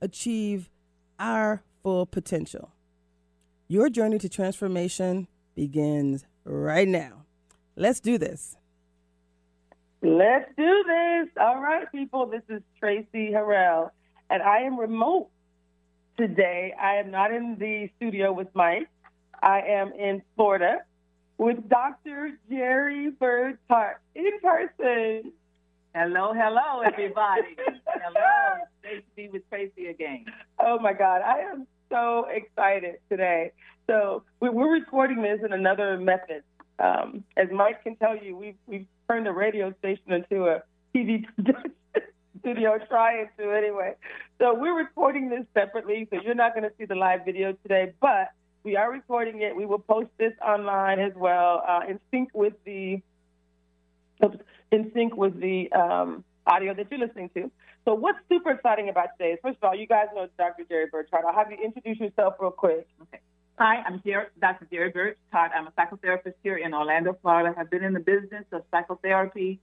achieve our full potential. Your journey to transformation begins right now. Let's do this. Let's do this. All right, people. This is Tracy Harrell, and I am remote today. I am not in the studio with Mike. I am in Florida with Dr. Jerry Bird in person. Hello, hello, everybody. hello. Nice to be with Tracy again. Oh, my God. I am so excited today. So, we're recording this in another method. Um, as Mike can tell you, we've, we've turned the radio station into a TV studio, trying to anyway. So, we're recording this separately, so you're not going to see the live video today, but we are recording it. We will post this online as well uh, in sync with the in sync with the um, audio that you're listening to. So, what's super exciting about today is, first of all, you guys know Dr. Jerry Birchard. I'll have you introduce yourself real quick. Okay. Hi, I'm Jerry, Dr. Jerry Birchard. I'm a psychotherapist here in Orlando, Florida. I've been in the business of psychotherapy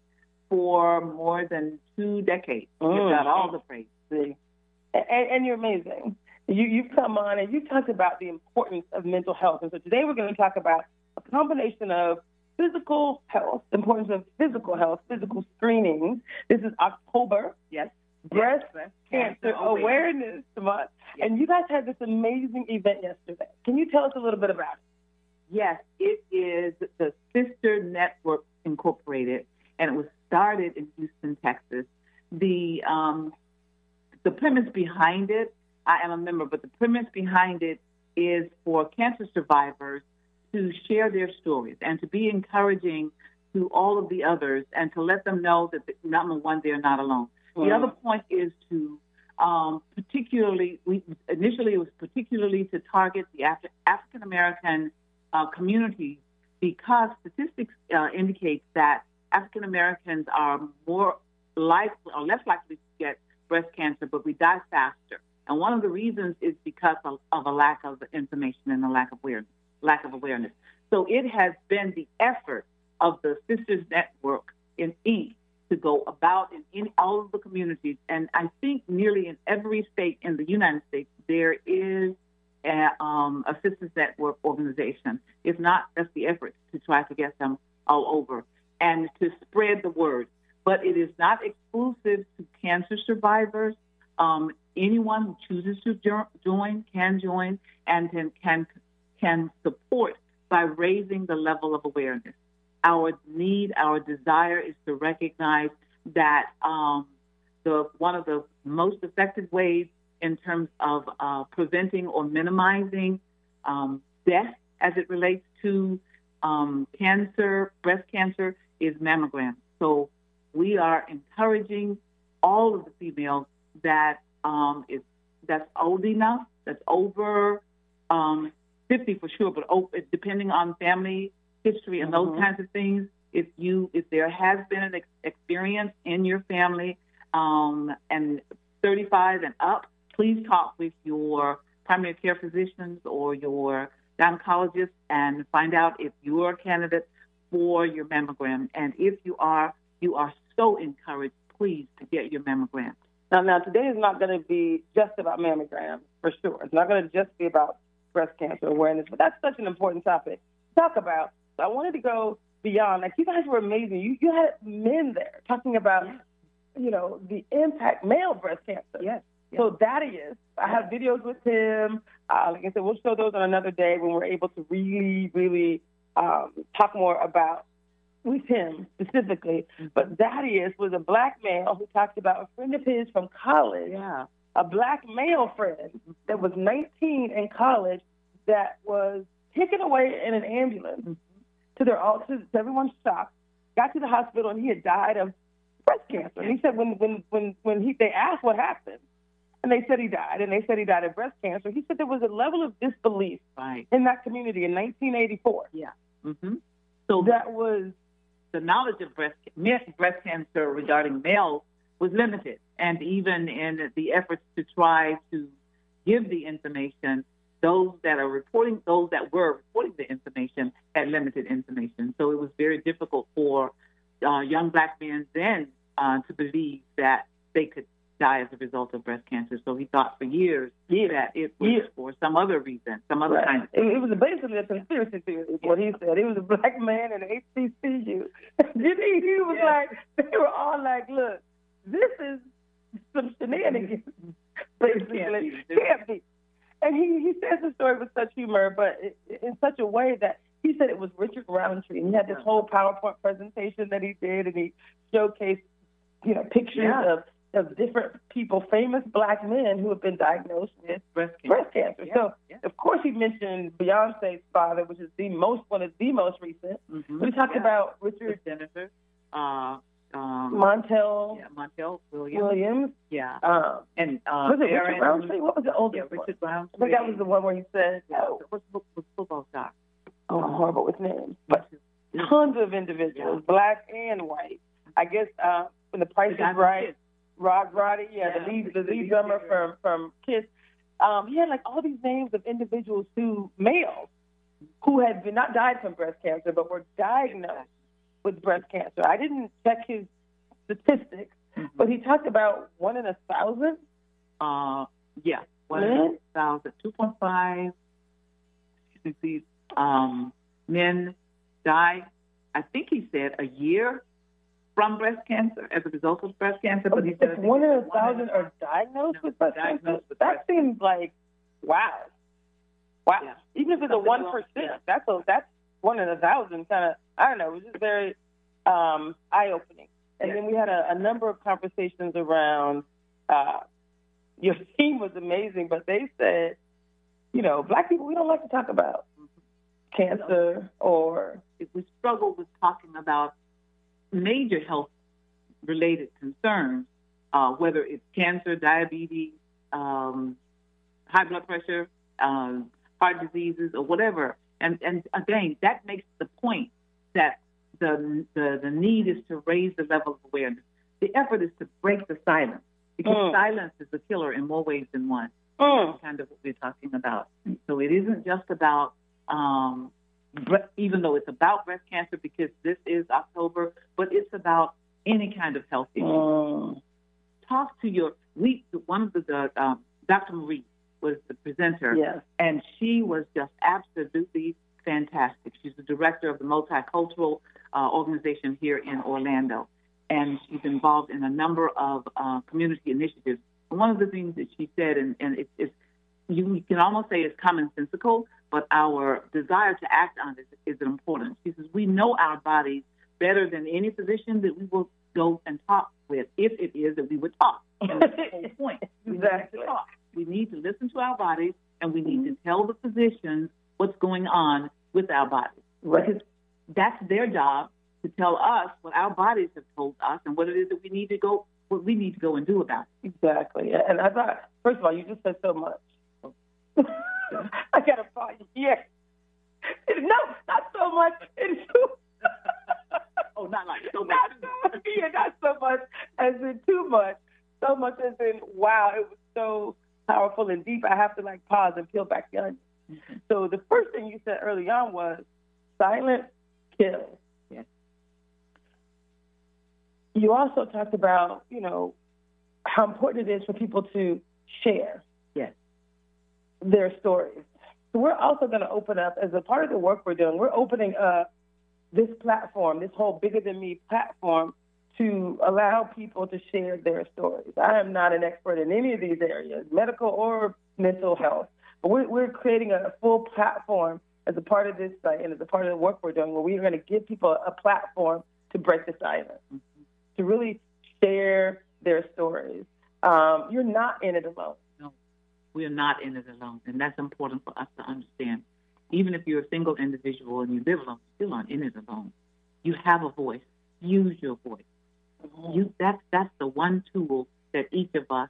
for more than two decades. Mm. You've got all the praise. And, and you're amazing. You, you've come on and you talked about the importance of mental health. And so today we're going to talk about a combination of physical health, importance of physical health, physical screening. This is October, yes, breast yes. cancer awareness month, yes. and you guys had this amazing event yesterday. Can you tell us a little bit about it? Yes, it is the Sister Network Incorporated, and it was started in Houston, Texas. The um, the premise behind it, I am a member, but the premise behind it is for cancer survivors to share their stories and to be encouraging to all of the others and to let them know that number one, they're not alone. Mm-hmm. The other point is to um, particularly, we initially it was particularly to target the Af- African American uh, community because statistics uh, indicate that African Americans are more likely or less likely to get breast cancer, but we die faster. And one of the reasons is because of, of a lack of information and a lack of awareness lack of awareness. So it has been the effort of the Sisters Network in Inc. to go about in, in all of the communities. And I think nearly in every state in the United States, there is a, um, a Sisters Network organization. If not, that's the effort to try to get them all over and to spread the word. But it is not exclusive to cancer survivors. Um, anyone who chooses to join can join and can, can can support by raising the level of awareness. Our need, our desire is to recognize that um, the one of the most effective ways in terms of uh, preventing or minimizing um, death as it relates to um, cancer, breast cancer, is mammogram. So we are encouraging all of the females that um, is that's old enough, that's over um, 50 for sure, but depending on family history and mm-hmm. those kinds of things, if you if there has been an ex- experience in your family um, and 35 and up, please talk with your primary care physicians or your gynecologist and find out if you are a candidate for your mammogram. And if you are, you are so encouraged, please, to get your mammogram. Now, now today is not going to be just about mammograms for sure. It's not going to just be about breast cancer awareness, but that's such an important topic to talk about. So I wanted to go beyond. Like you guys were amazing. You you had men there talking about, you know, the impact male breast cancer. Yes. yes. So that is. I have videos with him. Uh, like I said, we'll show those on another day when we're able to really, really um, talk more about with him specifically. Mm-hmm. But Thaddeus was a black male who talked about a friend of his from college. Yeah a black male friend that was 19 in college that was taken away in an ambulance to their all to, everyone's shock, got to the hospital and he had died of breast cancer. And he said when when when when he they asked what happened, and they said he died, and they said he died of breast cancer. He said there was a level of disbelief Right. in that community in 1984 hmm So that was the knowledge of breast breast cancer regarding males was limited, and even in the efforts to try to give the information, those that are reporting, those that were reporting the information had limited information. So it was very difficult for uh, young black men then uh, to believe that they could die as a result of breast cancer. So he thought for years that it was Years. for some other reason, some other kind of It, it was basically a conspiracy theory, is what he said. He was a black man in HBCU. He? He was like, they were all like, look, this is some shenanigans, basically. Can't be. Can't be. And he, he says the story with such humor, but in such a way that he said it was Richard Roundtree. And he had this whole PowerPoint presentation that he did, and he showcased, you know, pictures Yeah. of, of different people, famous black men who have been diagnosed with breast cancer. breast cancer. Yeah, So, yeah. of course, he mentioned Beyonce's father, which is the most one of the most recent. Mhm. We talked Yeah. about the Richard senator, uh, um, Montel yeah, Montel Williams. Williams. Yeah, Um, and uh, was it Aaron, Richard Roundtree? What was the Yeah, oldest one? Richard Brown. I think that was the one where he said, Yeah, oh, what's the football star? oh, I'm horrible with names. But tons of individuals, black and white. I guess uh, when the price The is right, Rod Roddy, yeah, Yeah, the lead, the lead drummer from from Kiss. Um, he had like all these names of individuals who males who had been not died from breast cancer, but were diagnosed with breast cancer. I didn't check his statistics, Mhm. but he talked about one in a thousand. Uh, yeah, one Men? thousand, two point five. See, um, men die. I think he said a year from breast cancer as a result of breast cancer. But he said if one in a thousand are diagnosed No, with breast diagnosed cancer, with that breast seems like wow, wow. Yeah. Even if it's a one Yeah. that's a that's one in a thousand. Kind of, I don't know. It was just very um, eye opening. And Yeah. then we had a, a number of conversations around. Uh, your team was amazing, but they said, you know, black people we don't like to talk about cancer or if we struggle with talking about major health related concerns, uh, whether it's cancer, diabetes, um, high blood pressure, um, heart diseases, or whatever. And, and again, that makes the point that the, the, the need is to raise the level of awareness. The effort is to break the silence because Mm. silence is a killer in more ways than one mm, kind of what we're talking about. So it isn't just about, um, even though it's about breast cancer because this is October, but it's about any kind of health issue. mm, Talk to your, we, one of the, the um, Dr. Marie was the presenter, yes, and she was just absolutely fantastic. She's the director of the multicultural uh, organization here in Orlando, and she's involved in a number of uh, community initiatives. And one of the things that she said, and, and it's, it's you, can almost say it's commonsensical, but our desire to act on it is important. She says we know our bodies better than any physician that we will go and talk with, if it is that we would talk. And that's the whole point. Exactly. We need to listen to our bodies, and we need to mm-hmm. tell the physicians what's going on with our bodies. right. Because that's their job to tell us what our bodies have told us and what it is that we need to go, what we need to go and do about it. Exactly. And I thought, first of all, you just said so much. I got follow you. Yes. No, not so much. It's too. Oh, not like so not so much. Yeah, not so much as in too much. So much as in, wow, it was so powerful and deep. I have to like pause and peel back the onion. Mhm. So the first thing you said early on was silent kill. Yes. You also talked about, you know, how important it is for people to share Yes. their stories. So we're also going to open up, as a part of the work we're doing, we're opening up this platform, this whole Bigger Than Me platform, to allow people to share their stories. I am not an expert in any of these areas, medical or mental health, but we're, we're creating a full platform as a part of this site and as a part of the work we're doing, where we're going to give people a platform to break the silence, to really share their stories. Um, you're not in it alone. No, We are not in it alone, and that's important for us to understand. Even if you're a single individual and you live alone, you still aren't in it alone. You have a voice. Use your voice. You that's that's the one tool that each of us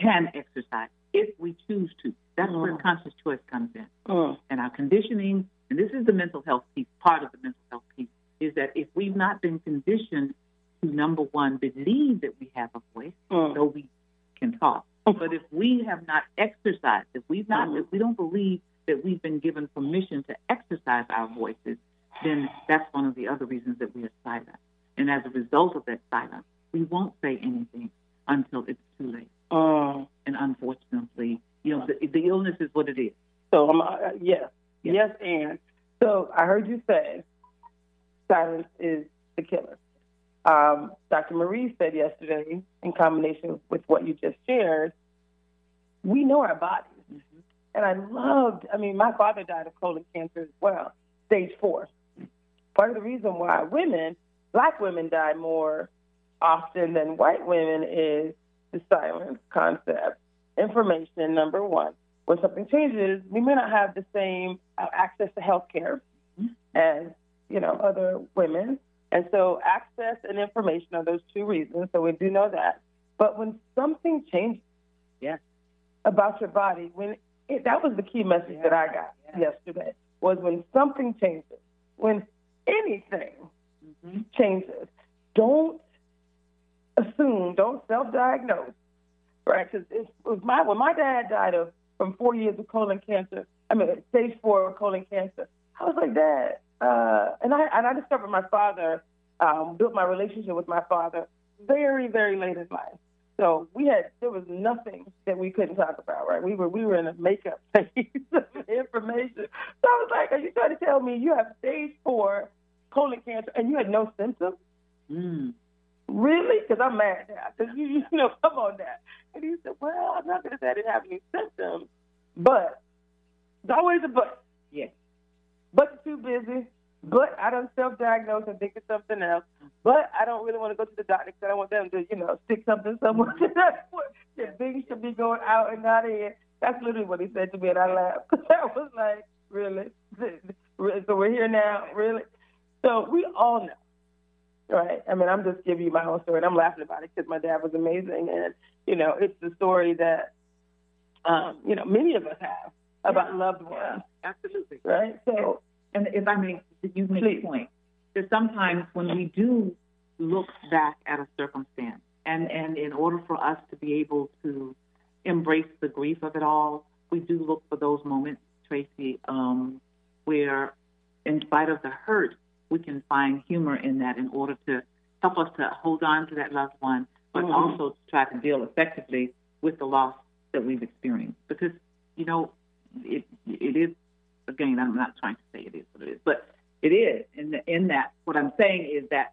can exercise if we choose to. That's mm. where conscious choice comes in. Mm. And our conditioning, and this is the mental health piece, part of the mental health piece, is that if we've not been conditioned to, number one, believe that we have a voice, mm. though we can talk, but if we have not exercised, if we've not, if we don't believe that we've been given permission to exercise our voices, then that's one of the other reasons that we are silent. And as a result of that silence, we won't say anything until it's too late. Uh, and unfortunately, you know, the, the, illness is what it is. So, um, uh, yes, yes, yes, and so I heard you say silence is the killer. Um, Dr. Marie said yesterday, in combination with what you just shared, we know our bodies. Mm-hmm. And I loved, I mean, my father died of colon cancer as well, stage four. Part of the reason why women, black women, die more often than white women is the silence concept. Information, number one. When something changes, we may not have the same uh, access to health care as, you know, other women. And so access and information are those two reasons. So we do know that. But when something changes yes. about your body, when it, that was the key message yeah. that I got yeah. yesterday, was when something changes, when anything. Changes, don't assume, don't self-diagnose, right? Because it was my when my dad died of from four years of colon cancer. I mean, stage four colon cancer. I was like, Dad, uh, and I and I discovered my father, um, built my relationship with my father very, very late in life. So we had there was nothing that we couldn't talk about, right? We were we were in a makeup phase of information. So I was like, Are you trying to tell me you have stage four colon cancer and you had no symptoms? Mm. Really? Because I'm mad now. Because you, you know, come on now. And he said, Well, I'm not going to say I didn't have any symptoms, but there's always a but. Yes. But you're too busy. But I don't self-diagnose and think of something else. But I don't really want to go to the doctor because I don't want them to, you know, stick something somewhere. the things should be going out and not in. That's literally what he said to me, and I laughed. I was like, really? So we're here now, really? So we all know Right. I mean, I'm just giving you my own story, and I'm laughing about it because my dad was amazing, and you know, it's the story that um, you know many of us have about yeah. loved ones. Yeah, absolutely. Right. So, and if I may, you make please. a point. There's sometimes when we do look back at a circumstance, and and in order for us to be able to embrace the grief of it all, we do look for those moments, Tracy, um, where, in spite of the hurt we can find humor in that in order to help us to hold on to that loved one, but mm-hmm. also to try to deal effectively with the loss that we've experienced. Because, you know, it it is again, I'm not trying to say it is what it is, but it is. In the, in that, what I'm saying is that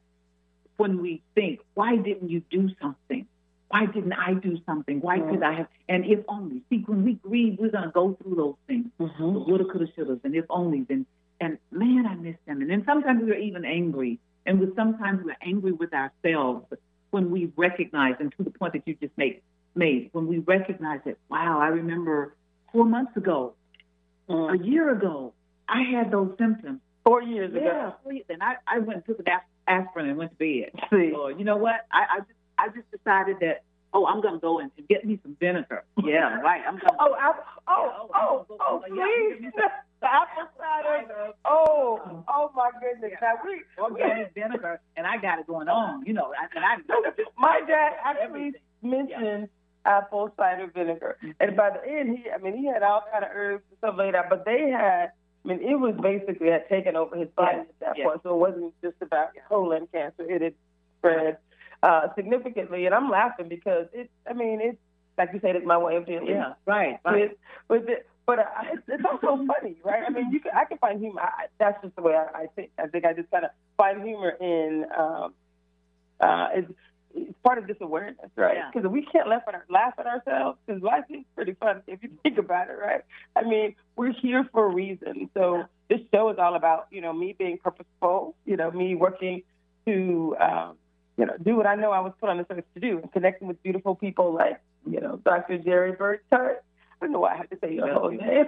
when we think, why didn't you do something? Why didn't I do something? Why mm-hmm. could I have? And if only. See, when we grieve, we're gonna go through those things. Mm-hmm. Woulda, coulda, shoulda, and if only. Then and man, I miss them. And then sometimes we're even angry. And with sometimes we're angry with ourselves when we recognize, and to the point that you just made, made when we recognize that, wow, I remember four months ago, a mm-hmm. year ago, I had those symptoms. Four years yeah, ago. Yeah, and I, I went and took an aspirin and went to bed. See. Or, you know what? I, I just I just decided that oh, I'm gonna go and, get me some vinegar. Yeah, right. I'm gonna. Oh, I, oh, oh, oh, oh, please. The apple cider. Oh, oh my goodness! Yeah. Now we, we got vinegar, and I got it going on. You know, and I. my dad actually mentioned yeah. apple cider vinegar, and by the end, he, I mean, he had all kind of herbs and stuff like that, but they had. I mean, it was basically had taken over his body at that point, so it wasn't just about colon cancer; it had spread uh, significantly. And I'm laughing because it. I mean, it's like you said, it's my way of dealing. Yeah, right. right. With, with it, but uh, it's, it's also funny, right? I mean, you can, I can find humor. I, that's just the way I, I think. I think I just kind of find humor in. Um, uh, it's, it's part of this awareness, right? Because yeah. we can't laugh at, our, laugh at ourselves, because life is pretty fun if you think about it, right? I mean, we're here for a reason. So yeah. this show is all about, you know, me being purposeful, you know, me working to, um, you know, do what I know I was put on this earth to do, and connecting with beautiful people like, you know, Dr. Jerry Birchard I don't know why I have to say your whole name.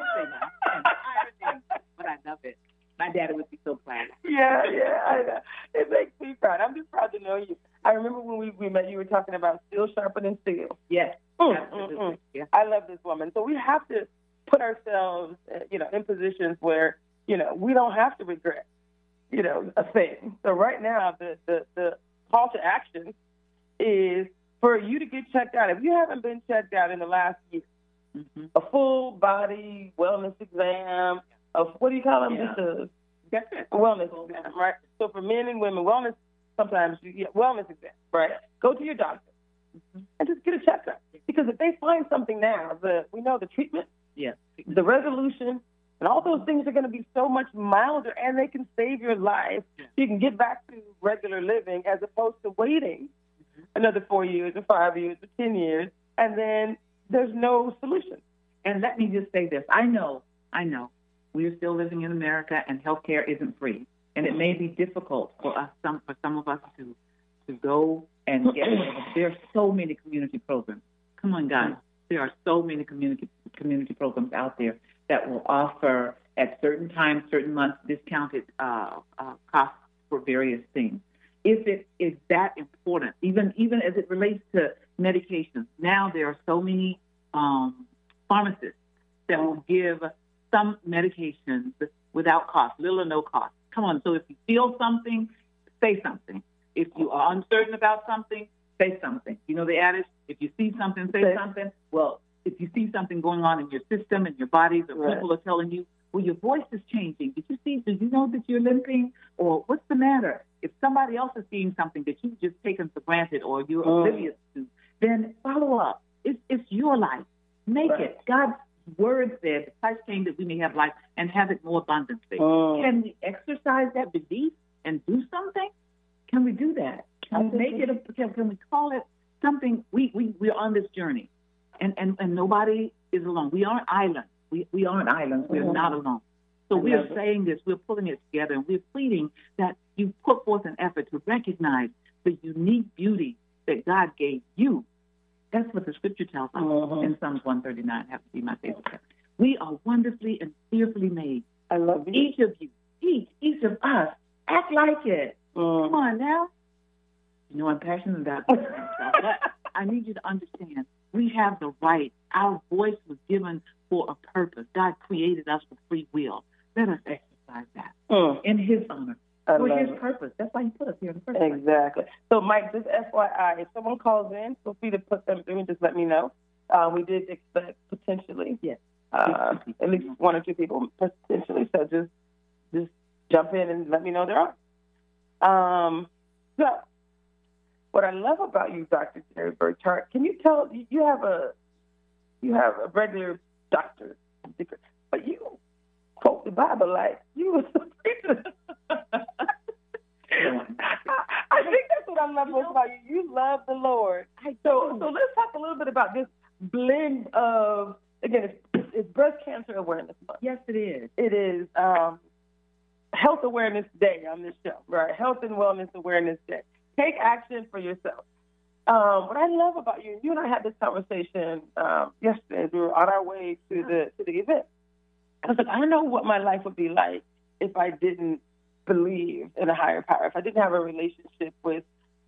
but I love it. My daddy would be so proud. Yeah, yeah, I know. It makes me proud. I'm just proud to know you. I remember when we, we met, you were talking about steel sharpening steel. Yes. Mm, Absolutely. mm, mm. Yeah. I love this woman. So we have to put ourselves, uh, you know, in positions where, you know, we don't have to regret, you know, a thing. So right now, the, the, the call to action is for you to get checked out. If you haven't been checked out in the last year, Mm-hmm. a full body wellness exam, of what do you call them? Yeah. Just a wellness exam, right? So for men and women, wellness sometimes you get wellness exam, right? Go to your doctor and just get a checkup because if they find something now, the we know the treatment, Yeah. the resolution, and all those things are going to be so much milder, and they can save your life. Yeah. You can get back to regular living as opposed to waiting another four years or five years or ten years, and then there's no solution. And let me just say this. I know, I know, we are still living in America and healthcare isn't free. And it may be difficult for us, some, for some of us to, to go and get, there are so many community programs. Come on, guys. There are so many community, community programs out there that will offer at certain times, certain months, discounted, uh, uh, costs for various things. If it is that important, even, even as it relates to medications, now there are so many, um, pharmacists that will give some medications without cost, little or no cost. Come on, so if you feel something, say something. If you are uncertain about something, say something. You know the adage, if you see something, say Say- something. Well, if you see something going on in your system and your bodies, or Right. people are telling you, well, your voice is changing. Did you see? Did you know that you're limping? Or what's the matter? If somebody else is seeing something that you've just taken for granted or you're Mm. oblivious to, then follow up. It's, it's your life. Make Right. it. God's word said, Christ came that we may have life and have it more abundantly. Mm. Can we exercise that belief and do something? Can we do that? Can we make it? A, can, can we call it something? We we we're on this journey, and and and nobody is alone. We aren't islands. We we aren't islands. We're Mhm. not alone. So I we are it. saying this. We're pulling it together, and we're pleading that you put forth an effort to recognize the unique beauty that God gave you. That's what the scripture tells us Mhm. in Psalms 139. Have to be my favorite. We are wonderfully and fearfully made. I love you. Each of you, each, each of us, act like it. Come Mm. on now. You know, I'm passionate about this. but I need you to understand we have the right. Our voice was given for a purpose. God created us with free will. Let us exercise that Mm. in His honor, I for His it. purpose. That's why He put us here in the first place. Exactly. So, Mike, just FYI, if someone calls in, feel free to put them through and just let me know. Uh, we did expect potentially, Yes. uh, at least one or two people potentially. So just just jump in and let me know there are. Um, so, what I love about you, Dr. Jerry Birchard, can you tell you have a you have a regular doctor but you quote the Bible like you was a preacher. I think that's what I love most about you. You love the Lord. So, so let's talk a little bit about this blend of again, it's, it's breast cancer awareness month. Yes, it is. It is um, Health Awareness Day on this show, right? Health and Wellness Awareness Day. Take action for yourself. Um, what I love about you, and you and I had this conversation um, yesterday. as We were on our way to the to the event. I was like, I don't know what my life would be like if I didn't believe in a higher power, if I didn't have a relationship with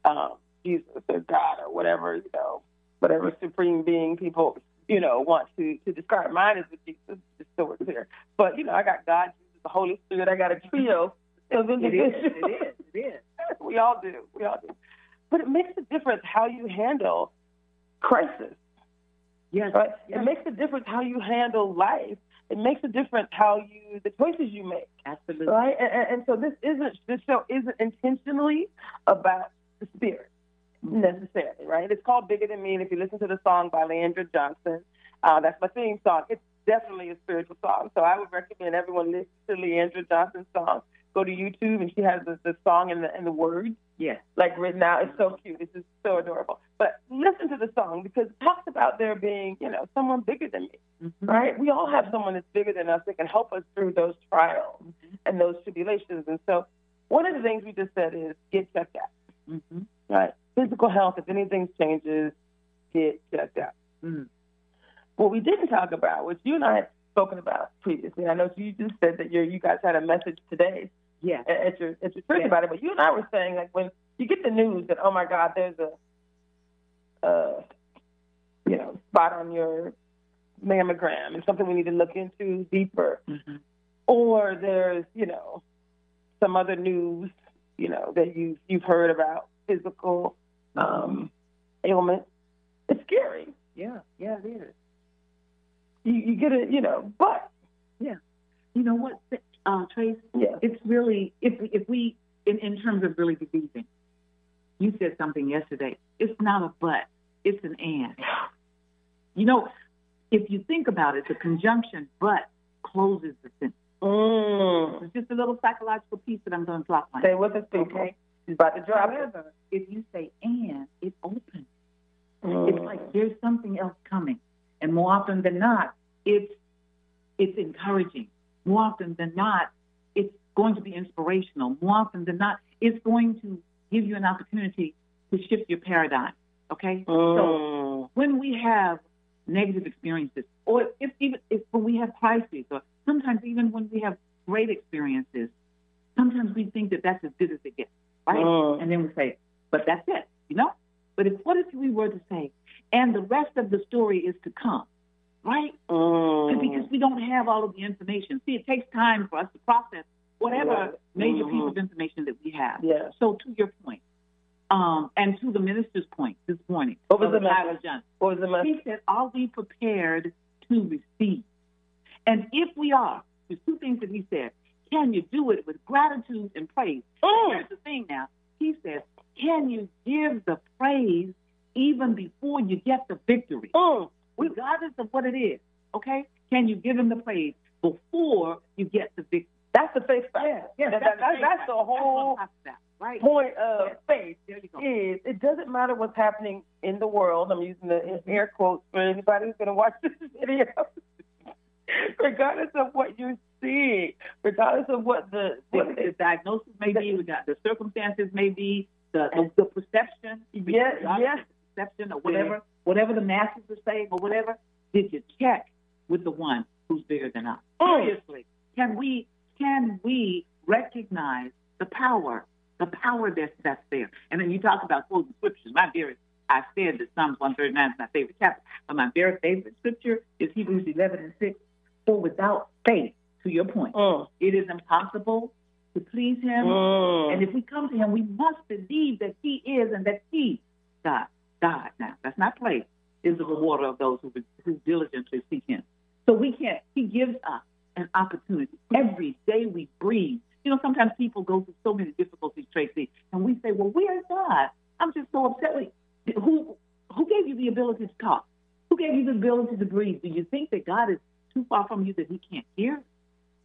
um, Jesus or God or whatever, you know, whatever supreme being people, you know, want to, to describe. Mine is with Jesus, just so we're clear. But, you know, I got God, Jesus, the Holy Spirit. I got a trio of It individuals. is. It is. It is. we all do. We all do. But it makes a difference how you handle crisis, Yes. right? yes. It makes a difference how you handle life. It makes a difference how you, the choices you make, Absolutely. right? And, and, so this isn't, this show isn't intentionally about the spirit necessarily, right? It's called Bigger Than Me. And if you listen to the song by Leandra Johnson, uh, that's my theme song. It's definitely a spiritual song. So I would recommend everyone listen to Leandra Johnson's song. Go to YouTube, and she has the, the song and the, and the words Yes. like written out. It's so cute. It's just so adorable. But listen to the song because it talks about there being, you know, someone bigger than me, Mhm. right? We all have someone that's bigger than us that can help us through those trials Mhm. and those tribulations. And so one of the things we just said is get checked out, Mhm. right? Physical health, if anything changes, get checked out. Mm. What we didn't talk about, which you and I had spoken about previously, I know you just said that you you guys had a message today Yes. at your at your church Yeah. about it, but you and I were saying like when you get the news that oh my God, there's a uh, you know, spot on your mammogram and something we need to look into deeper. Mm-hmm. Or there's, you know, some other news, you know, that you you've heard about physical um, ailment. It's scary. Yeah, yeah, it is. You, you get it, you know, but yeah, You know what, uh, Trace? It's really if we, if we in, in terms of really believing. You said something yesterday. It's not a but. It's an and. You know, if you think about it, the conjunction but closes the sentence. mm. It's just a little psychological piece that I'm going to drop on. Stay with us, people. Okay. She's about to drop. However, if you say and, it opens. Mm. It's like there's something else coming, and more often than not, it's it's encouraging. More often than not, it's going to be inspirational. More often than not, it's going to give you an opportunity to shift your paradigm. Okay, so Mm. when we have negative experiences, or if even if when we have crises, or sometimes even when we have great experiences, sometimes we think that that's as good as it gets, right? Mm. And then we say, but that's it, you know? But if what if we were to say, and the rest of the story is to come, right? Mm. Because we don't have all of the information. See, it takes time for us to process whatever Right. major Mhm. piece of information that we have. Yeah. So to your point, um, and to the minister's point this morning, What was the message? What was the message? he said, Are we prepared to receive? And if we are, there's two things that he said. Can you do it with gratitude and praise? Mm. Here's the thing now. He says, Can you give the praise even before you get the victory? Mm. Regardless of what it is, okay? Can you give him the praise before you get the victory? That's the faith factor. Yes, That- that- that's, that's the whole right? point of Yes. faith. There you go. Is it doesn't matter what's happening in the world. I'm using the air quotes for anybody who's going to watch this video. regardless of what you're seeing, regardless of what the, what The, the diagnosis may be, we got the circumstances may be, the the, the perception, Yes, yes. perception or whatever, whatever the masses are saying or whatever. Did you check with the one who's bigger than us? Mm. Seriously, can we can we recognize the power, the power that's that's there? And then you talk about quoting scriptures. My dearest, I said that Psalms 139 is my favorite chapter, but my very favorite scripture is Hebrews 11 and 6. For without faith, to your point, Mm. it is impossible to please Him. Mm. And if we come to Him, we must believe that He is and that He, God, God, now that's not play, is the rewarder of those who, who diligently seek Him. So we can't. He gives us an opportunity every day we breathe. You know, sometimes people go through so many difficulties, Tracy, and we say, "Well, where's God? I'm just so upset with who. Who gave you the ability to talk? Who gave you the ability to breathe? Do you think that God is too far from you that He can't hear?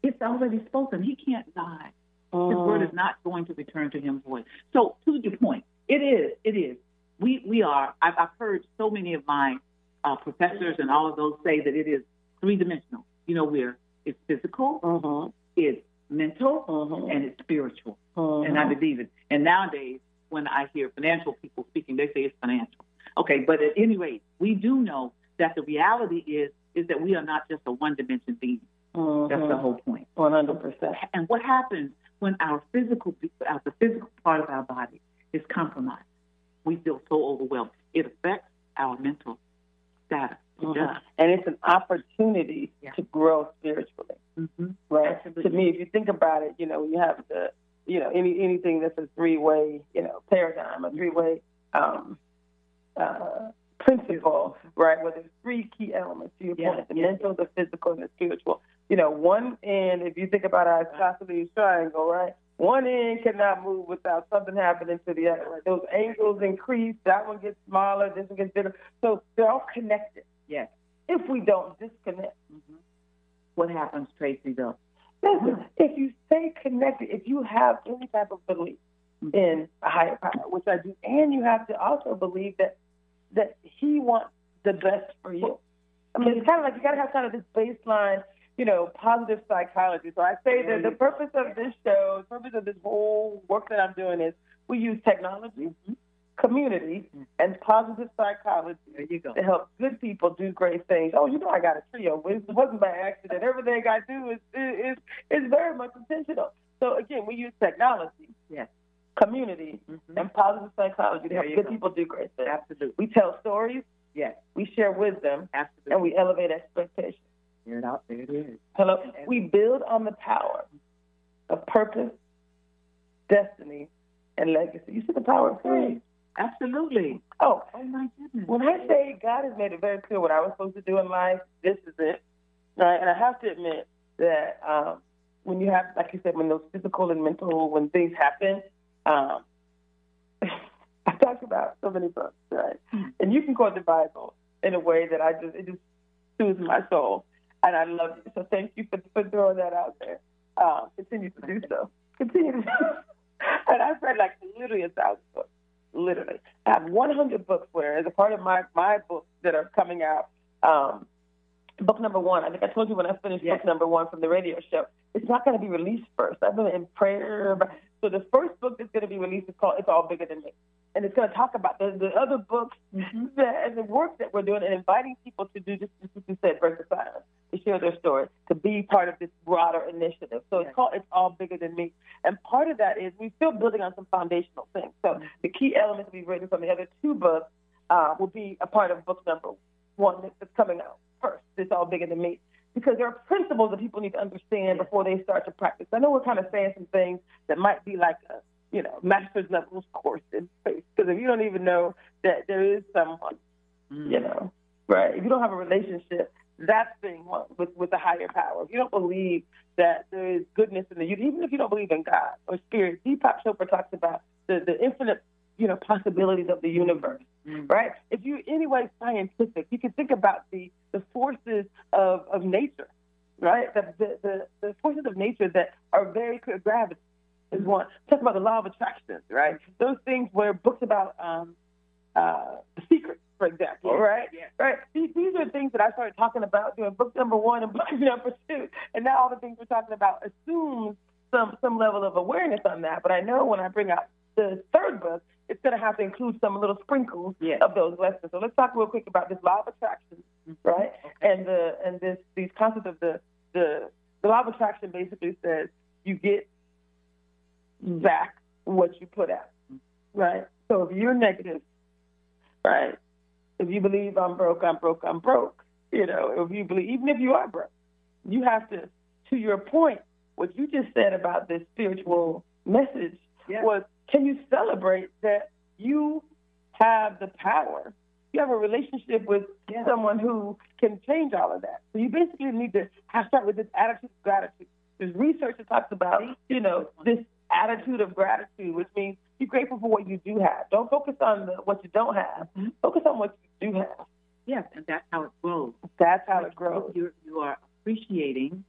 It's already spoken. He can't lie. His word is oh. not going to return to him void. So, to your point, it is. It is. We we are. I've, I've heard so many of my uh, professors and all of those say that it is three dimensional. You know, where it's physical, Mm-hmm. it's mental, Mm-hmm. and it's spiritual. Mm-hmm. And I believe it. And nowadays, when I hear financial people speaking, they say it's financial. Okay, but at any rate, we do know that the reality is is that we are not just a one dimension being. That's the whole point. One hundred percent. And what happens when our physical, uh, the physical part of our body is compromised? We feel so overwhelmed. It affects our mental status. Does. And it's an opportunity Yeah. to grow spiritually, Mm-hmm. right? Absolutely. To me, if you think about it, you know, you have the, you know, any anything that's a three way, you know, paradigm, a three way um, uh, principle, right? Where there's three key elements to your Yeah, point: the yeah. mental, the physical, and the spiritual. You know, one end, if you think about our isosceles triangle, right? One end cannot move without something happening to the other. Those angles increase. That one gets smaller. This one gets bigger. So they're all connected. Yes. If we don't disconnect. hmm What happens, Tracy, though? Listen, if you stay connected, if you have any type of belief in a higher power, which I do, and you have to also believe that that He wants the best for you. I mean, it's kind of like you got to have kind of this baseline, you know, positive psychology. So I say that the purpose of this show, the purpose of this whole work that I'm doing is we use technology, community, and positive psychology There you go. to help good people do great things. Oh, you know, I got a trio. It wasn't by accident. Everything I do is is is very much intentional. So again, we use technology, Yes. community, Mhm. and positive psychology to help good go. people do great things. Absolutely. We tell stories. Yes, we share wisdom, absolutely. and we elevate expectations. There it out. There it is. Hello. We build on the power of purpose, destiny, and legacy. You see the power of three. Absolutely. Oh, Oh my goodness. when I say God has made it very clear what I was supposed to do in life, this is it. Right? And I have to admit that um, when you have, like you said, when those physical and mental, when things happen, um, I talked about so many books, right? And you can quote the Bible in a way that I just, it just soothes my soul. And I love you. So thank you for, for throwing that out there. Um, continue to do so. Continue to do so. And I've read like literally a thousand books literally. I have 100 books where, as a part of my, my books that are coming out, um, book number one, I think I told you when I finished Yes. book number one from the radio show, it's not going to be released first. I've been in prayer. So the first book that's going to be released is called It's All Bigger Than Me. And it's going to talk about the, the other books that, and the work that we're doing and inviting people to do just, as you said, the Silence, to share their story, to be part of this broader initiative. So it's called It's All Bigger Than Me. And part of that is we're still building on some foundational things. So the key elements we've written from the other two books uh, will be a part of book number one that's coming out first. It's all bigger than me. Because there are principles that people need to understand before they start to practice. I know we're kind of saying some things that might be like a, you know, master's levels course in faith. Because if you don't even know that there is someone, Mm. you know, right? If you don't have a relationship, that's being one with with a higher power. If you don't believe that there is goodness in the you, even if you don't believe in God or spirit, Deepak Chopra talks about the the infinite, you know, possibilities of the universe Mm. right? If you anyway scientific, you can think about the the forces of of nature, right? The the the, the forces of nature that are very clear. Gravity is one. Talk about the law of attraction, right? Those things where books about um, uh, the secret, for example, Yes, right? yes. Right. These, these are things that I started talking about doing book number one and book number two, and now all the things we're talking about assumes some some level of awareness on that. But I know when I bring out the third book, it's going to have to include some little sprinkles Yes. of those lessons. So let's talk real quick about this law of attraction, right? And the and this these concepts of the the the law of attraction basically says you get back what you put out, right? So if you're negative, right? If you believe I'm broke, I'm broke, I'm broke. You know, if you believe, even if you are broke, you have to. To your point, what you just said about this spiritual message was, can you celebrate that you have the power? You have a relationship with Yeah. someone who can change all of that. So you basically need to have start with this attitude of gratitude. There's research that talks about, you know, this attitude of gratitude, which means be grateful for what you do have. Don't focus on the, what you don't have. Mhm. Focus on what you do have. Yes, and that's how it grows. That's how it grows. You you are appreciating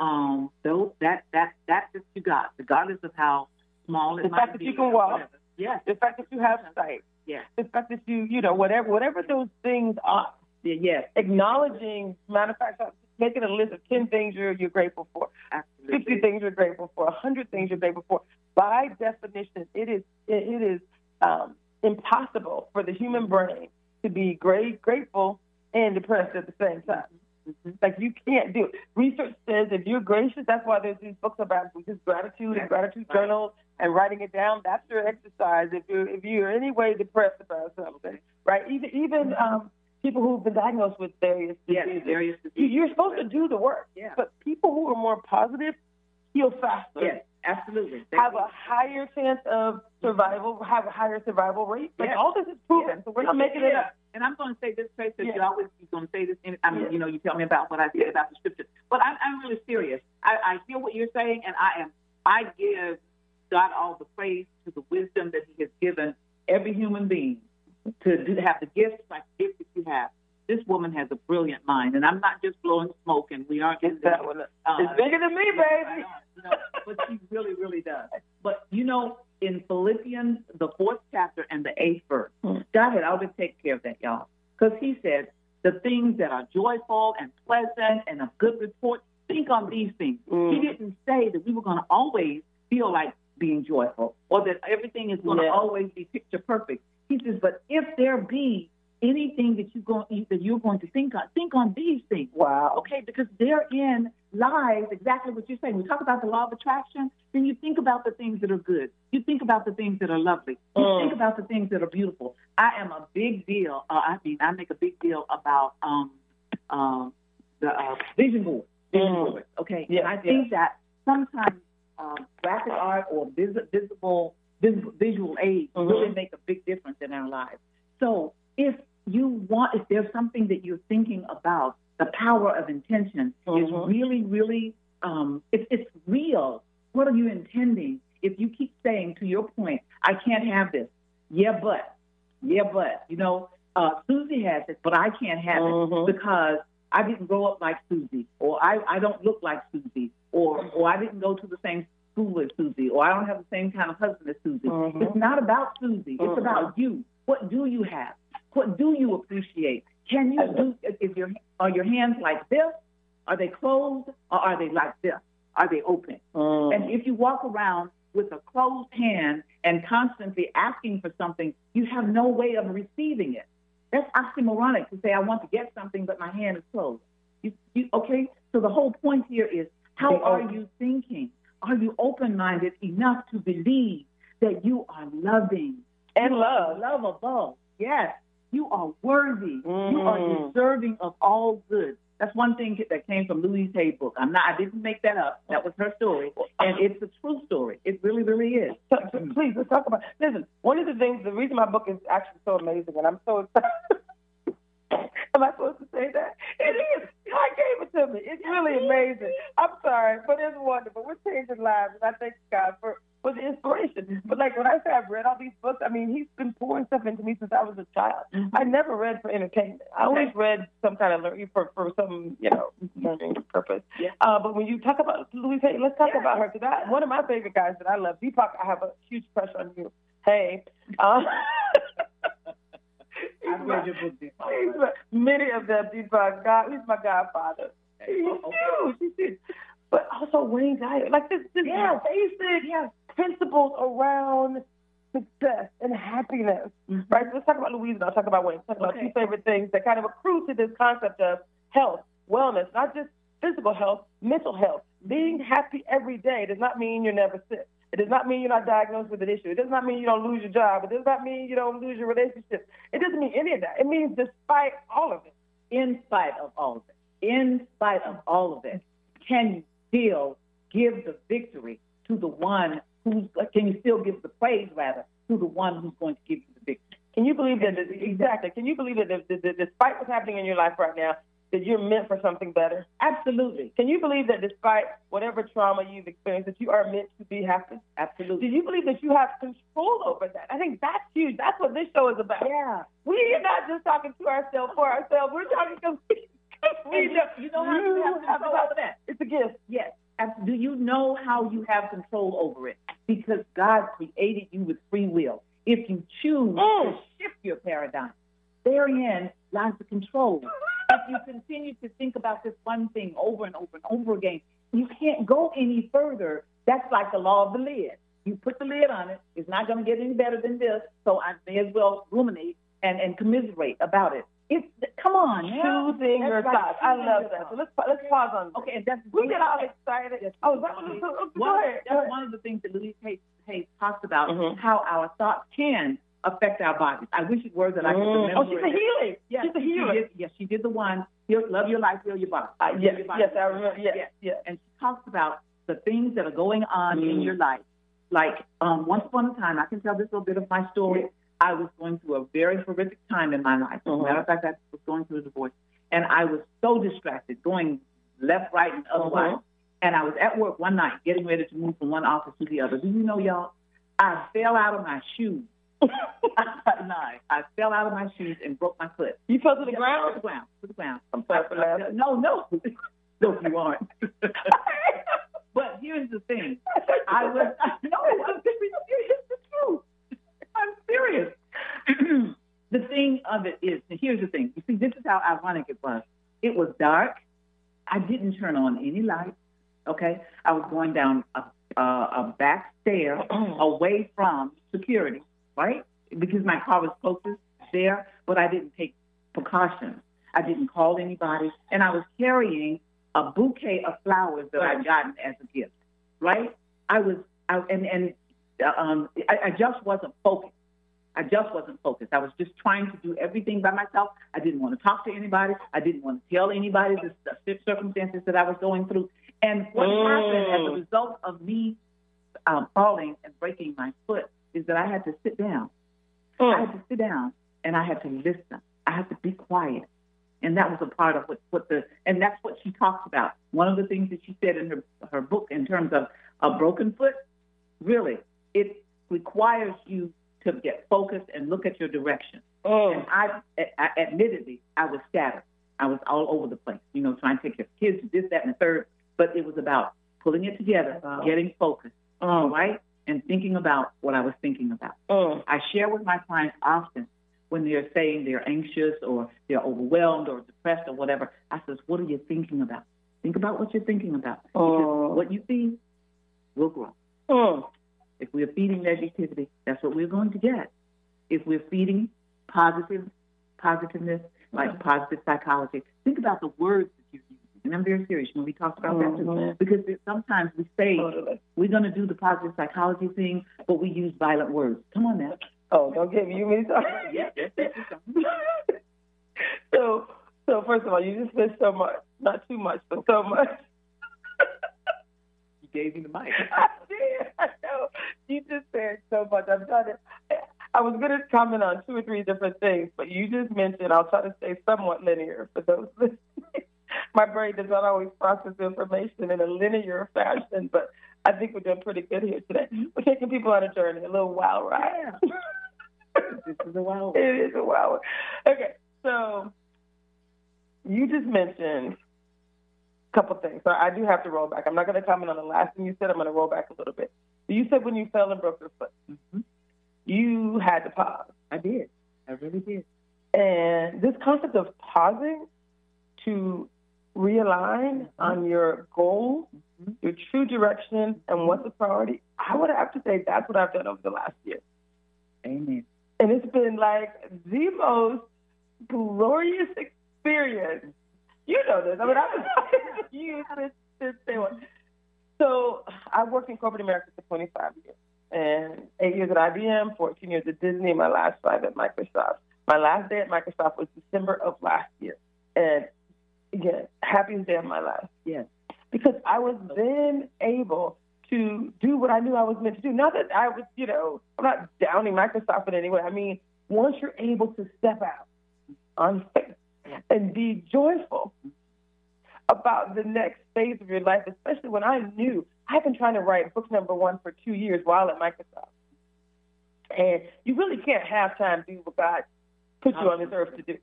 um those that that that that you got, regardless of how small it The might fact that be. you can walk. whatever. Yes. The fact that you have sight. Yes. The fact that you, you know, whatever, whatever those things are. Yes. Acknowledging, matter of fact, making a list of 10 things you're, you're grateful for. Absolutely. 50 things you're grateful for, 100 things you're grateful for. By definition, it is it, it is um, impossible for the human brain to be great, grateful and depressed at the same time. Mhm. Like you can't do it. Research says if you're gracious, that's why there's these books about just gratitude and gratitude Right. journals and writing it down. That's your exercise. If you're if you're any way depressed about something, right? Even even um, people who've been diagnosed with various Yes, diseases, various diseases. you're supposed to do the work. Yeah. But people who are more positive heal faster. Yes, absolutely. Have a higher chance of survival, have a higher survival rate. Like Yes. all this is proven, Yeah. so we're not making it up. And I'm going to say this, Trace, that you always going to say this. In, I mean, you know, you tell me about what I said about the scripture, but I'm, I'm really serious. I, I hear what you're saying, and I am. I give God all the praise to the wisdom that He has given every human being to do, have the gifts like the gifts that you have. This woman has a brilliant mind, and I'm not just blowing smoke, and we aren't It's that one. uh, it's bigger than me, baby. no, but she really, really does. But you know, in Philippians, the fourth chapter and the eighth verse, Mm. God had always taken care of that, y'all. Because He said, the things that are joyful and pleasant and of good report, think on these things. Mm. He didn't say that we were going to always feel like being joyful or that everything is going to Yeah. always be picture perfect. He says, but if there be anything that you go that you're going to think on, think on these things. Wow. Okay, because therein lies exactly what you're saying. We talk about the law of attraction, then you think about the things that are good. You think about the things that are lovely. You Mm. think about the things that are beautiful. I am a big deal. Uh, I mean, I make a big deal about um, uh, the uh, vision board. Vision Mm. board. Okay, Yeah, and I think that sometimes um, graphic art or vis- visible visual aids Mhm. really make a big difference in our lives. So if you want, if there's something that you're thinking about, the power of intention Mhm. is really, really, um, it's, it's real. What are you intending? If you keep saying, to your point, I can't have this. Yeah, but, yeah, but, you know, uh, Susie has it, but I can't have Mhm. it because I didn't grow up like Susie, or I, I don't look like Susie, or, or I didn't go to the same school as Susie, or I don't have the same kind of husband as Susie. Mhm. It's not about Susie. It's Mhm. about you. What do you have? What do you appreciate? Can you do? If your are your hands like this? Are they closed or are they like this? Are they open? Mm. And if you walk around with a closed hand and constantly asking for something, you have no way of receiving it. That's oxymoronic to say I want to get something, but my hand is closed. You, you, okay? So the whole point here is how are you thinking? Are you open-minded enough to believe that you are loving and you are love. lovable? Yes, you are worthy. You are Mm. deserving of all good. That's one thing that came from Louise Hay's book. I'm not. I didn't make that up. That was her story, and it's a true story. It really, really is. So, so please, let's talk about. Listen, one of the things, the reason my book is actually so amazing, and I'm so excited. Am I supposed to say that? It is. God gave it to me. It's really amazing. I'm sorry, but it's wonderful. We're changing lives, and I thank God for for the inspiration. But like when I say I've read all these books, I mean He's been pouring stuff into me since I was a child. I never read for entertainment. I always read some kind of learning for for some you know learning purpose. Yeah. Uh, but when you talk about Louise Hay, let's talk Yeah. about her because one of my favorite guys that I love, Deepak. I have a huge crush on you. Hey. Uh, I've read your book. My, many of them, Deepak. God, he's my godfather. He's huge. He's huge. But also Wayne Dyer, like this, this Yes. basic yeah. principles around success and happiness, Mhm. right? So let's talk about Louise and I'll talk about Wayne. Talk about Okay. two favorite things that kind of accrue to this concept of health, wellness, not just physical health, mental health. Being happy every day does not mean you're never sick. It does not mean you're not diagnosed with an issue. It does not mean you don't lose your job. It does not mean you don't lose your relationship. It doesn't mean any of that. It means despite all of it. in spite of all of it, in spite of all of it, can you still give the victory to the one who's, uh, can you still give the praise, rather, to the one who's going to give you the victory? Can you believe that? Exactly. Can you believe that, that, that, that despite what's happening in your life right now, that you're meant for something better? Absolutely. Can you believe that despite whatever trauma you've experienced, that you are meant to be happy? Absolutely. Do you believe that you have control over that? I think that's huge. That's what this show is about. Yeah. We are not just talking to ourselves for ourselves. We're talking to we, know, You know how you have control over that? It's a gift. Yes. Do you know how you have control over it? Because God created you with free will. If you choose to Mm. shift your paradigm, therein lies the control. You continue to think about this one thing over and over and over again, you can't go any further. That's like the law of the lid. You put the lid on it, it's not going to get any better than this, so I may as well ruminate and, and commiserate about it. It's, come on. Choosing That's your right, thoughts. I love that. So let's let's pause on that. Okay, and that's We get all excited. Oh, is that what? Go One, ahead. Go that's one of the things that Louise Hay, Hayes talks about, Mhm. how our thoughts can affect our bodies. I wish it were that I could Mm. remember Oh, she's a healer. Yes, she's a she healer. did, yes, she did the one, love your life, heal your body. Uh, yes, your body. yes, I remember. Yes, Yes. yes. And she talks about the things that are going on in Mm. your life. Like, um, once upon a time, I can tell this little bit of my story. I was going through a very horrific time in my life. As a matter of fact, I was going through a divorce. And I was so distracted, going left, right, and otherwise. Mhm. And I was at work one night, getting ready to move from one office to the other. Do you know, y'all? I fell out of my shoes. no, I fell out of my shoes and broke my foot. You fell to the ground? To the ground. To the ground. I'm sorry for laughing. No, no. no, you aren't. but here's the thing. I was, no, I'm serious. It's the truth. I'm serious. the thing of it is, here's the thing. You see, this is how ironic it was. It was dark. I didn't turn on any lights. Okay, I was going down a, a, a back stair away from security, right? Because my car was closest there. but I didn't take precautions. I didn't call anybody, and I was carrying a bouquet of flowers that I'd gotten as a gift. Right? I was, I, and and uh, um, I, I just wasn't focused. I just wasn't focused. I was just trying to do everything by myself. I didn't want to talk to anybody. I didn't want to tell anybody the, the circumstances that I was going through. And what mm. happened as a result of me um, falling and breaking my foot is that I had to sit down. Mm. I had to sit down and I had to listen. I had to be quiet. And that was a part of what, what the, and that's what she talks about. One of the things that she said in her, her book in terms of a broken foot, really, it requires you to get focused and look at your direction. Oh. And I, I, admittedly, I was scattered. I was all over the place, you know, trying to take care of kids, this, that, and the third. But it was about pulling it together, wow. getting focused, oh. right, and thinking about what I was thinking about. Oh. I share with my clients often when they're saying they're anxious or they're overwhelmed or depressed or whatever. I says, "What are you thinking about? Think about what you're thinking about. Oh. what you feed will grow. Oh. If we're feeding negativity, that's what we're going to get. If we're feeding positive positiveness, like positive psychology, think about the words that you use. And I'm very serious when we talked about that too. Mm-hmm. Because sometimes we say totally. we're going to do the positive psychology thing, but we use violent words. Come on now. Oh, don't give me me yes, yes, yes, so, so first of all, you just said so much. Not too much, but so much. you gave me the mic. I did. I know. You just said so much. I'm done to. I was going to comment on two or three different things, but you just mentioned. I'll try to stay somewhat linear for those listening. My brain does not always process information in a linear fashion, but I think we're doing pretty good here today. We're taking people on a journey, a little wild ride. Yeah. this is a wild. It is a wild. Okay, so you just mentioned a couple things. So I do have to roll back. I'm not going to comment on the last thing you said. I'm going to roll back a little bit. So you said when you fell and broke your foot, mm-hmm. you had to pause. I did. I really did. And this concept of pausing to realign mm-hmm. on your goal, mm-hmm. your true direction, and what's the priority, I would have to say that's what I've done over the last year. Amen. And it's been like the most glorious experience you know this. I mean, I was you this this thing. So I worked in corporate America for 25 years, and eight years at IBM, 14 years at Disney, my last five at Microsoft. My last day at Microsoft was December of last year, and again, happiest day of my life. Yes, because I was then able to do what I knew I was meant to do. Not that I was, you know, I'm not downing Microsoft in any way. I mean, once you're able to step out on faith and be joyful about the next phase of your life, especially when I knew I've been trying to write book number one for two years while at Microsoft. And you really can't have time to do what God put you on this earth to do.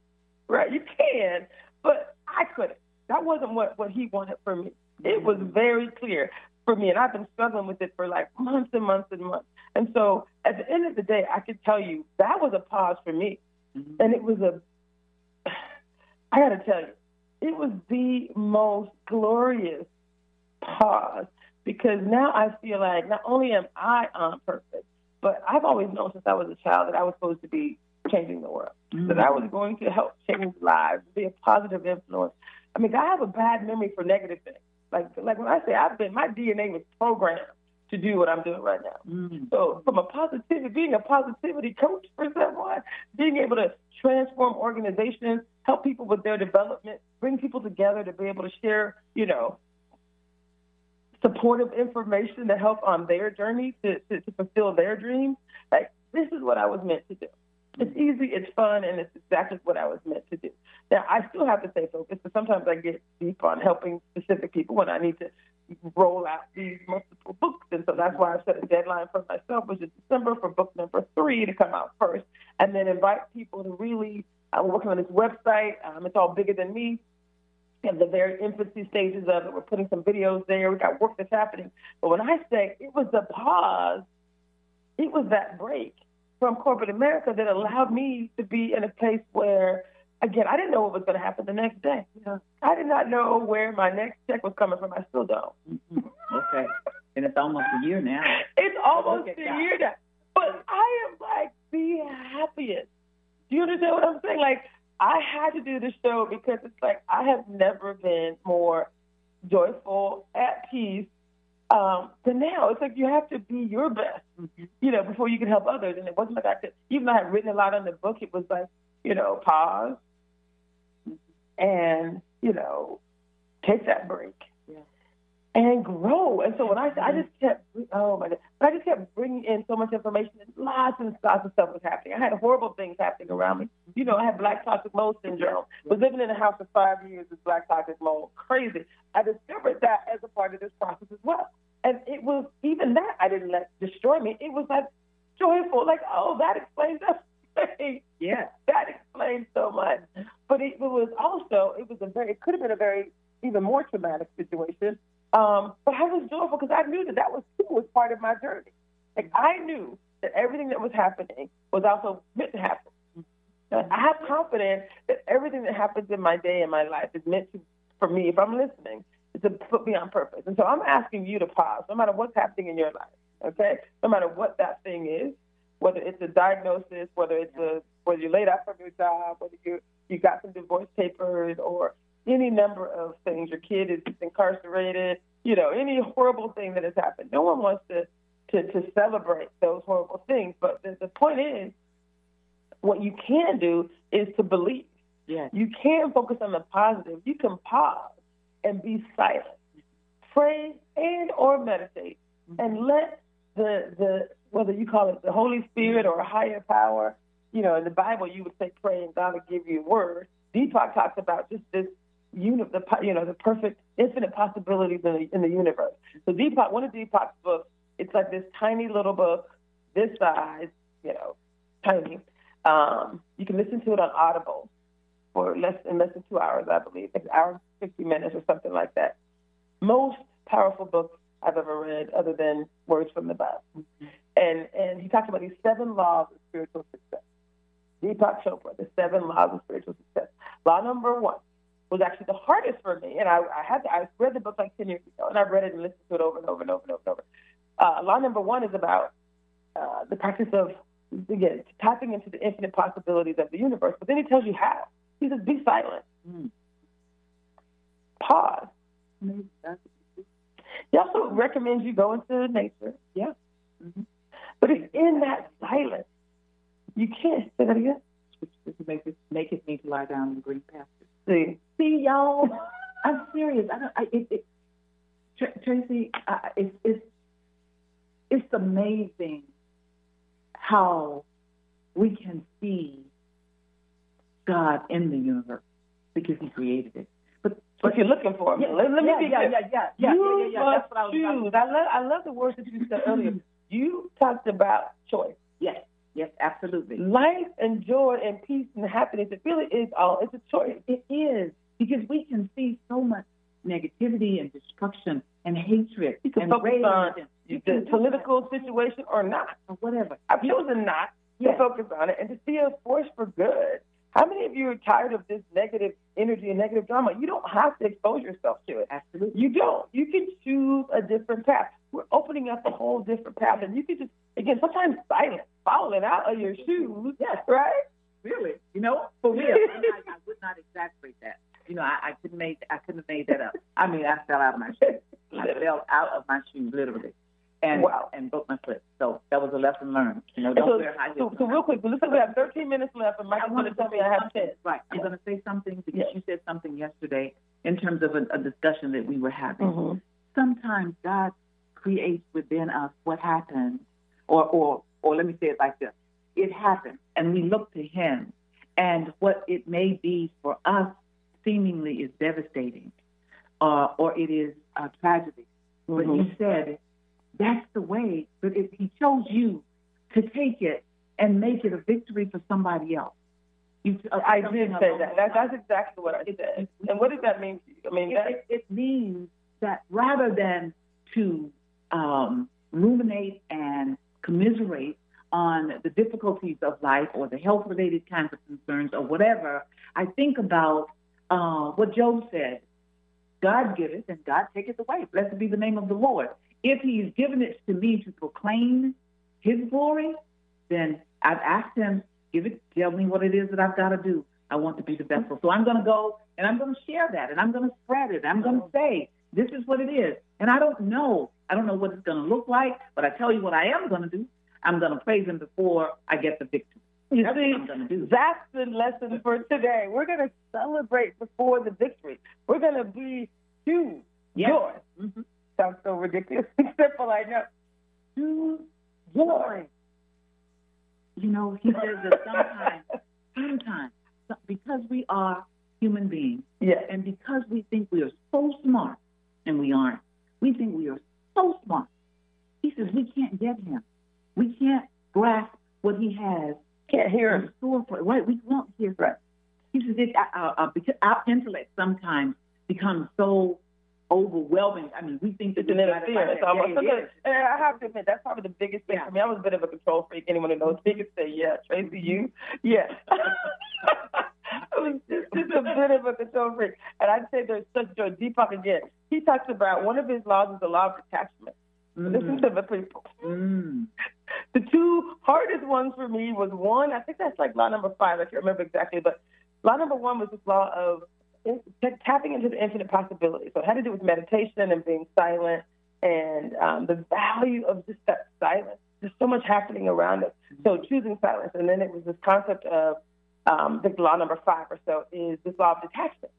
Right? You can, but I couldn't. That wasn't what, what he wanted for me. It was very clear for me, and I've been struggling with it for like months and months and months. And so at the end of the day, I could tell you that was a pause for me. Mm-hmm. And it was a I got to tell you, it was the most glorious pause because now I feel like not only am I on purpose, but I've always known since I was a child that I was supposed to be changing the world, mm-hmm. that I was going to help change lives, be a positive influence. I mean, I have a bad memory for negative things. Like, like when I say I've been, my DNA was programmed to do what I'm doing right now. Mm-hmm. So, from a positivity, being a positivity coach for someone, being able to transform organizations, help people with their development, bring people together to be able to share, you know, supportive information to help on their journey to, to, to fulfill their dreams. Like, this is what I was meant to do. It's easy, it's fun, and it's exactly what I was meant to do. Now, I still have to stay focused, but sometimes I get deep on helping specific people when I need to roll out these multiple books. And so that's why I set a deadline for myself, which is December for book number three to come out first, and then invite people to really. I'm working on this website. Um, it's all bigger than me. At the very infancy stages of it, we're putting some videos there. We got work that's happening. But when I say it was the pause, it was that break from corporate America that allowed me to be in a place where again, I didn't know what was going to happen the next day. You I did not know where my next check was coming from. I still don't. Mm-hmm. Okay. And it's almost a year now. It's almost a year now. But I am like the happiest. Do you understand what I'm saying? Like, I had to do the show because it's like I have never been more joyful, at peace um, than now. It's like you have to be your best, mm-hmm. you know, before you can help others. And it wasn't like I could, even though I had written a lot on the book, it was like, you know, pause and, you know, take that break and grow. And so when I I just kept oh my god, but I just kept bringing in so much information and lots and lots of stuff was happening. I had horrible things happening around me. You know, I had black toxic mold syndrome. Was living in a house for five years with black toxic mold. Crazy. I discovered that as a part of this process as well. And it was even that I didn't let destroy me. It was like joyful, like oh that explains everything. Yeah, that explains so much. But it, it was also it was a very it could have been a very even more traumatic situation um, but I was joyful because I knew that that was too was part of my journey. Like I knew that everything that was happening was also meant to happen. I have confidence that everything that happens in my day and my life is meant to, for me, if I'm listening, to put me on purpose. And so I'm asking you to pause, no matter what's happening in your life, okay? No matter what that thing is, whether it's a diagnosis, whether it's a whether you're laid off from your job, whether you you got some divorce papers, or any number of things. Your kid is incarcerated, you know, any horrible thing that has happened. No one wants to to, to celebrate those horrible things. But the, the point is, what you can do is to believe. Yes. You can focus on the positive. You can pause and be silent. Pray and or meditate mm-hmm. and let the the whether you call it the Holy Spirit or a higher power, you know, in the Bible you would say pray and God will give you a word. Deepak talks about just this uni- the you know the perfect infinite possibilities in the, in the universe. So Deepak, one of Deepak's books, it's like this tiny little book, this size, you know, tiny. Um, you can listen to it on Audible for less in less than two hours, I believe, an hour fifty minutes or something like that. Most powerful book I've ever read, other than Words from the Bible. Mm-hmm. And and he talks about these seven laws of spiritual success. Deepak Chopra, the seven laws of spiritual success. Law number one: was actually the hardest for me. And I, I had to, I read the book like 10 years ago, and I've read it and listened to it over and over and over and over and over. Uh, law number one is about uh, the practice of, again, tapping into the infinite possibilities of the universe. But then he tells you how. He says, be silent. Mm. Pause. He also recommends you go into nature. Yeah. Mm-hmm. But it's in that silence. You can't say that again. Make it, make it me to lie down in the green pastures. See, see, y'all. I'm serious. I don't. I, it, it, Tr- Tracy, uh, it's it's it's amazing how we can see God in the universe because He created it. But what you're looking for? Yeah, let, let me yeah, yeah, yeah, yeah, yeah, you yeah, yeah, yeah. That's what I was choose. I love I love the words that you said earlier. Mm-hmm. You talked about choice. Yes. Yes, absolutely. Life and joy and peace and happiness, it really is all, it's a choice. It is, because we can see so much negativity and destruction and hatred you can and focus rage on and, the political situation or not. Or whatever. I've chosen not yes. to focus on it and to see a force for good. How many of you are tired of this negative energy and negative drama? You don't have to expose yourself to it. Absolutely. You don't. You can choose a different path. We're opening up a whole different path, and you can just again sometimes silence falling out of your shoes. Yes. Right? Really? You know, for real. I, I would not exaggerate that. You know, I, I couldn't make I couldn't have made that up. I mean, I fell out of my shoes. I fell out of my shoes literally. And, wow. and broke my foot. So that was a lesson learned. You know, don't so, wear high heels. So, so real quick, but listen, we have 13 minutes left, and Michael's going to tell me I have 10. Right. I'm going to say something because yes. you said something yesterday in terms of a, a discussion that we were having. Mm-hmm. Sometimes God creates within us what happens, or, or, or let me say it like this it happens, and we look to Him, and what it may be for us seemingly is devastating, uh, or it is a tragedy. Mm-hmm. But you said that's the way. But if He chose you to take it and make it a victory for somebody else. You, uh, I did say that. that. That's exactly what I said. And what does that mean to you? I mean, it, it, it means that rather than to um, ruminate and commiserate on the difficulties of life or the health related kinds of concerns or whatever, I think about uh, what Job said God giveth and God taketh away. Blessed be the name of the Lord. If He's given it to me to proclaim His glory, then I've asked Him Give it, tell me what it is that I've got to do. I want to be the vessel. So I'm going to go and I'm going to share that and I'm going to spread it. I'm going to say, this is what it is. And I don't know. I don't know what it's going to look like, but I tell you what I am going to do. I'm going to praise him before I get the victory. You That's see, what I'm gonna do. that's the lesson for today. We're going to celebrate before the victory. We're going to be choose Yes. joy. Mhm. Sounds so ridiculous simple, I know. Choose joy. You know, he says that sometimes, sometimes, because we are human beings, Yes. and because we think we are so smart, and we aren't, we think we are so smart. He says we can't get him. We can't grasp what he has Can't hear him. store for right. We won't hear. Right. He says it, uh, uh, uh, because our intellect sometimes becomes so overwhelming. I mean, we think that It's an we got it interference. like almost. Yeah, is. and I have to admit, that's probably the biggest thing Yeah. for me. I was a bit of a control freak. Anyone who knows me could say, yeah, Tracy, you? Yeah. I was just, just a bit of a control freak. And I'd say there's such joy. Deepak again, he talks about one of his laws is the law of detachment. Listen to the people. Mm. The two hardest ones for me was one, I think that's like law number five, I can't remember exactly, but law number one was this law of in- tapping into the infinite possibilities. So it had to do with meditation and being silent and um, the value of just that silence. There's so much happening around us. So choosing silence. And then it was this concept of, um, I law number five or so is this law of detachment,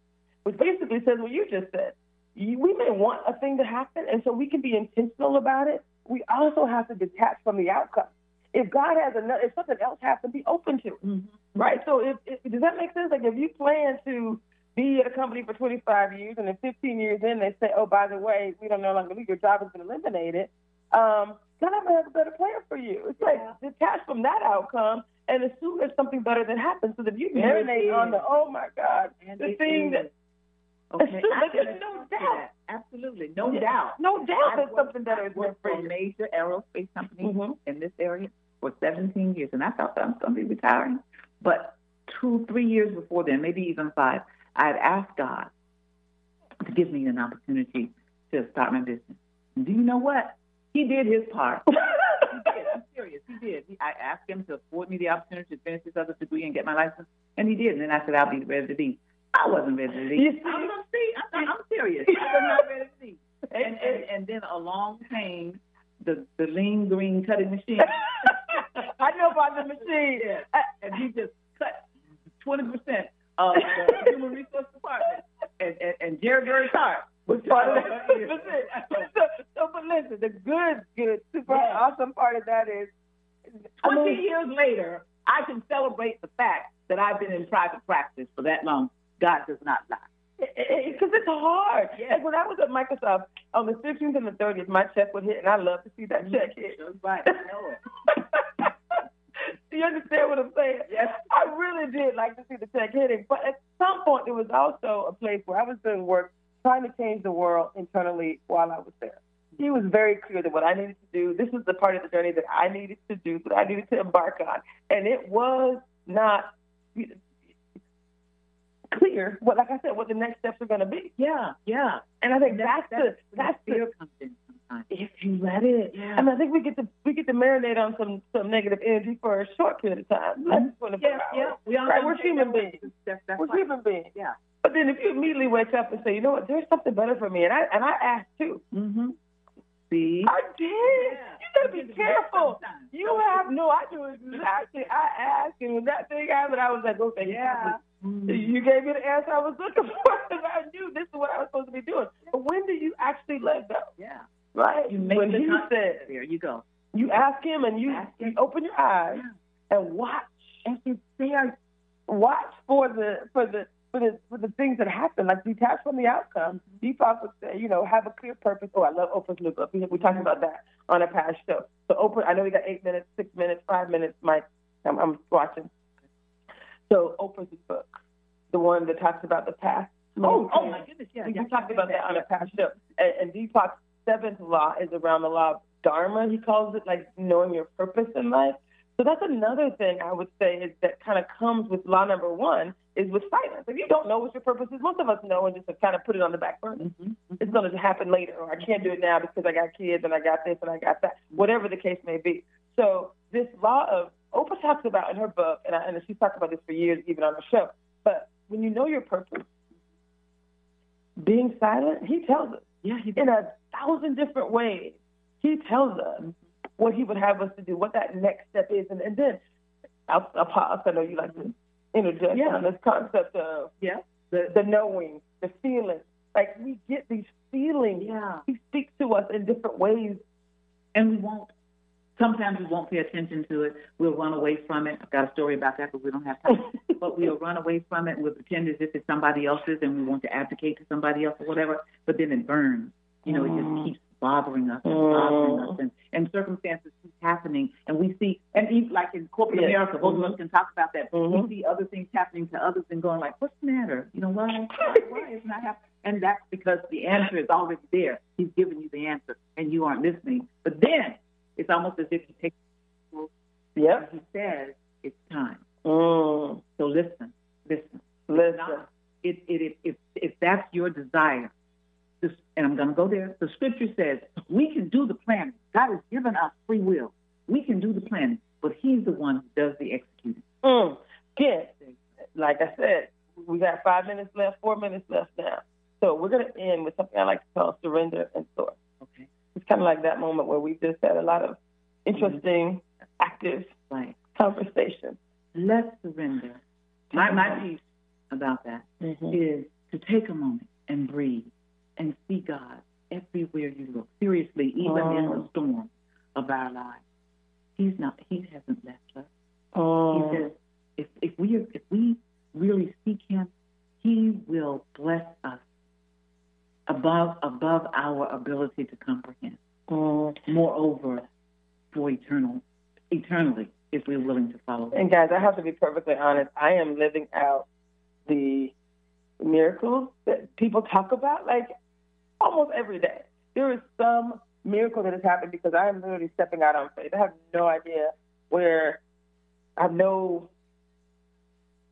which basically says what you just said. You- We may want a thing to happen, and so we can be intentional about it. We also have to detach from the outcome. If God has another, if something else happens, be open to it, Mhm. right? So, if, if does that make sense? Like, if you plan to be at a company for 25 years, and then 15 years in, they say, "Oh, by the way, we don't no longer need your job has been eliminated," um, God might have a better plan for you. It's like detach from that outcome and assume there's something better that happens. So that if you marinate on the, oh my God, And the thing that Okay, there's no doubt. Absolutely, no Yeah. doubt. no doubt I've there's worked- something better I've is meant worked for a major aerospace company Mhm. in this area for 17 years, and I thought that I was going to be retiring. But two, three years before then, maybe even five, I had asked God to give me an opportunity to start my business. And do you know what? He did his part. he did. I'm serious. He did. I asked him to afford me the opportunity to finish this other degree and get my license, and he did. And then I said, I'll be ready to leave. I wasn't ready to leave. I'm, I'm, see, I'm, I'm serious. I was not ready to leave. And, and, and then along came the, the lean green cutting machine. I know about the machine. Yeah. And he just cut 20% of the human resource department. And, and, and Jerry Gurry's heart was Part of that. So, so, but listen, the good, good, super Yeah. awesome part of that is, I 20 mean, years later, I can celebrate the fact that I've been in private practice for that long. God does not lie. because it's hard. Yeah. Like when I was at Microsoft on the 15th and the 30th, my check would hit, and I love to see that mm-hmm. check hit. Right. I know it. You understand what I'm saying? Yes. I really did like to see the check hitting, but at some point, it was also a place where I was doing work trying to change the world internally while I was there. He was very clear that what I needed to do, this was the part of the journey that I needed to do, that I needed to embark on, and it was not clear. What, like I said, what the next steps are going to be. Yeah, yeah. And I think that's, that's, the that's the the fear comes in sometimes. If you let it. Yeah. I mean, I think we get to we get to marinate on some some negative energy for a short period of time. 24 Yeah, yeah. We all right, we're human beings. That's, that's We're right. human beings. Yeah. But then if you immediately wake up and say, you know what, there's something better for me, and I and I asked too. Mm-hmm. See? I did. You gotta be careful. You have no idea exactly. I asked, and when that thing happened, I was like, okay, Yeah. You gave me the answer I was looking for because I knew this is what I was supposed to be doing. But when do you actually let go? Yeah. Right? You make when the he said, There you go. you ask him and you, Ask you open your eyes and watch And it's there. watch for the for the for the for the things that happen, like detach from the outcome. Deepak would say, you know, have a clear purpose. Oh, I love Oprah's new book. We, we talked about that on a past show. So Oprah, I know we got eight minutes, six minutes, five minutes. Mike, I'm, I'm watching. So Oprah's book, the one that talks about the past. Oh, oh my goodness. Yeah. We yeah, talked about yeah, that on a past show. And, and Deepak's seventh law is around the law of dharma. He calls it like knowing your purpose in life. So that's another thing I would say is that kind of comes with law number one is with silence. If you don't know what your purpose is, most of us know and just have kind of put it on the back burner. Mhm. It's going to happen later, or I can't do it now because I got kids and I got this and I got that, whatever the case may be. So this law of Oprah talks about in her book, and, I, and she's talked about this for years, even on the show. But when you know your purpose, being silent, he tells us. Yeah, he in a thousand different ways. He tells us what he would have us to do, what that next step is, and, and then I'll, I'll pause. I know you like to interject Yeah. on this concept of yeah. the, the knowing, the feeling. Like we get these feelings. Yeah. He speaks to us in different ways. and we won't. Sometimes we won't pay attention to it. We'll run away from it. I've got a story about that, but we don't have time. but we'll run away from it. We'll pretend as if it's somebody else's, and we want to advocate to somebody else or whatever. But then it burns. You know, it Mm. just keeps bothering us and bothering us, and, and circumstances keep happening. And we see, and even like in corporate Yes. America, both of us can talk about that. Mhm. We see other things happening to others and going like, "What's the matter? You know why? Why, why isn't happening?" And that's because the answer is already there. He's given you the answer, and you aren't listening. But then it's almost as if he takes Yep. he says it's time. Mm. So listen, listen. Listen. Not, it, it, it, if, if that's your desire, this, and I'm going to go there, the scripture says we can do the planning. God has given us free will. We can do the planning, but He's the one who does the executing. Mm. Like I said, we got five minutes left, four minutes left now. So we're going to end with something I like to call surrender and source. Okay. It's kind of like that moment where we just had a lot of interesting, active Right. conversation. Let's surrender. My, my piece about that Mm-hmm. is to take a moment and breathe and see God everywhere you look. Seriously, even in the Oh. storm of our lives, He's not. He hasn't left us. Oh. He says, if if we if we really seek Him, He will bless us above above our ability to comprehend. Mm. Moreover, for eternal eternally, if we're willing to follow Him. And guys, I have to be perfectly honest. I am living out the miracles that people talk about, like almost every day. There is some miracle that has happened because I am literally stepping out on faith. I have no idea where I have no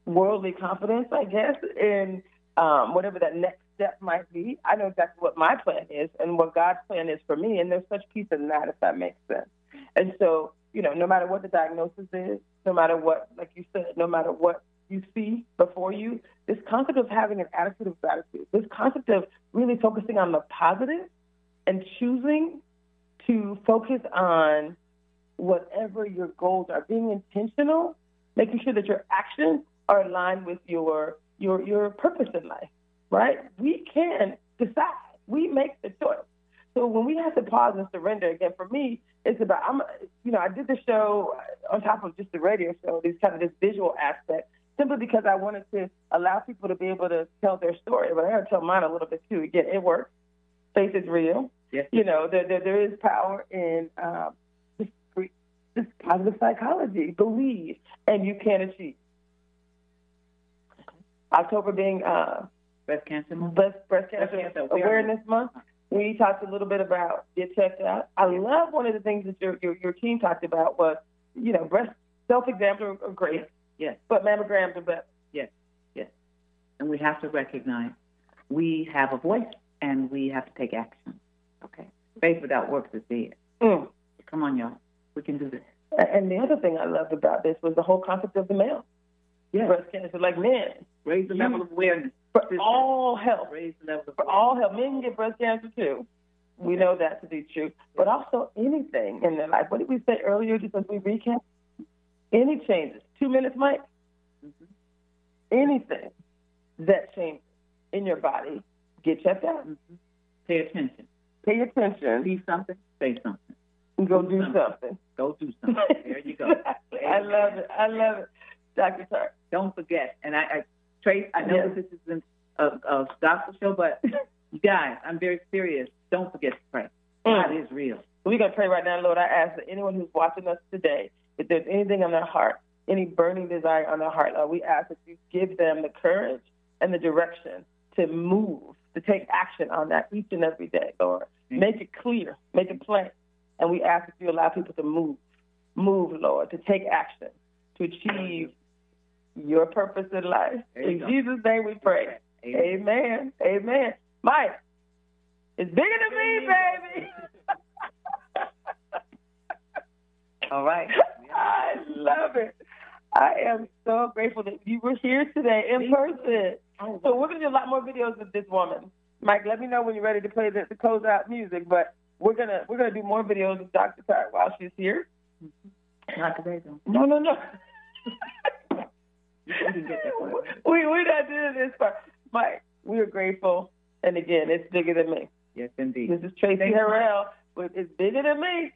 worldly confidence, I guess, in um, whatever that next step might be. I know exactly what my plan is and what God's plan is for me, and there's such peace in that, if that makes sense. And so, you know, no matter what the diagnosis is, no matter what, like you said, no matter what you see before you, this concept of having an attitude of gratitude, this concept of really focusing on the positive and choosing to focus on whatever your goals are, being intentional, making sure that your actions are aligned with your your your purpose in life, right? We can decide. We make the choice. So when we have to pause and surrender, again, for me, it's about I'm, you know, I did the show on top of just the radio show, this kind of this visual aspect, simply because I wanted to allow people to be able to tell their story. But I had to tell mine a little bit too. Again, it works. Faith is real. Yes. You know, there there, there is power in um, this, this positive psychology. Believe, and you can achieve. October being uh, Breast cancer month. breast, breast cancer Breast cancer awareness month. We talked a little bit about get checked out. I love one of the things that your your, your team talked about was, you know, breast self exams are great, Yes, but mammograms are better. yes, yes. And we have to recognize we have a voice and we have to take action. Okay. Faith without works is dead. Mm. Come on, y'all. We can do this. And the other thing I loved about this was the whole concept of the male Yes. breast cancer, like men, Raise the level of awareness. for all health. Raise the level of for all help. Men get breast cancer too. We know that to be true. But also anything in their life. What did we say earlier, just as we recap? Any changes. Two minutes, Mike? Mhm. Anything that changes in your body, get checked out. Mhm. Pay attention. Pay attention See something, say something. go do do something. something. Go do something. there you go. I love it. I love it. Dr. Tark. Don't forget. And I, I Trace, I know Yes. that this isn't a, a gospel show, but you guys, I'm very serious. Don't forget to pray. God Mm. is real. We're going to pray right now, Lord. I ask that anyone who's watching us today, if there's anything on their heart, any burning desire on their heart, Lord, we ask that you give them the courage and the direction to move, to take action on that each and every day, Lord. Make it clear, make it plain. And we ask that you allow people to move, move, Lord, to take action, to achieve your purpose in life. In. Jesus' name we pray. Amen. Amen. Amen. Mike, it's bigger than me, baby. All right. I love it. I am so grateful that you were here today in person. So we're gonna do a lot more videos with this woman. Mike, let me know when you're ready to play the, the close out music. But we're gonna we're gonna do more videos with Dr. Tart while she's here. Mm-hmm. Not today, though. No, no, no. You can get that one. we we're not doing this part. Mike, we are grateful. And again, it's bigger than me. Yes, indeed. This is Tracy. Harrell with It's Bigger Than Me.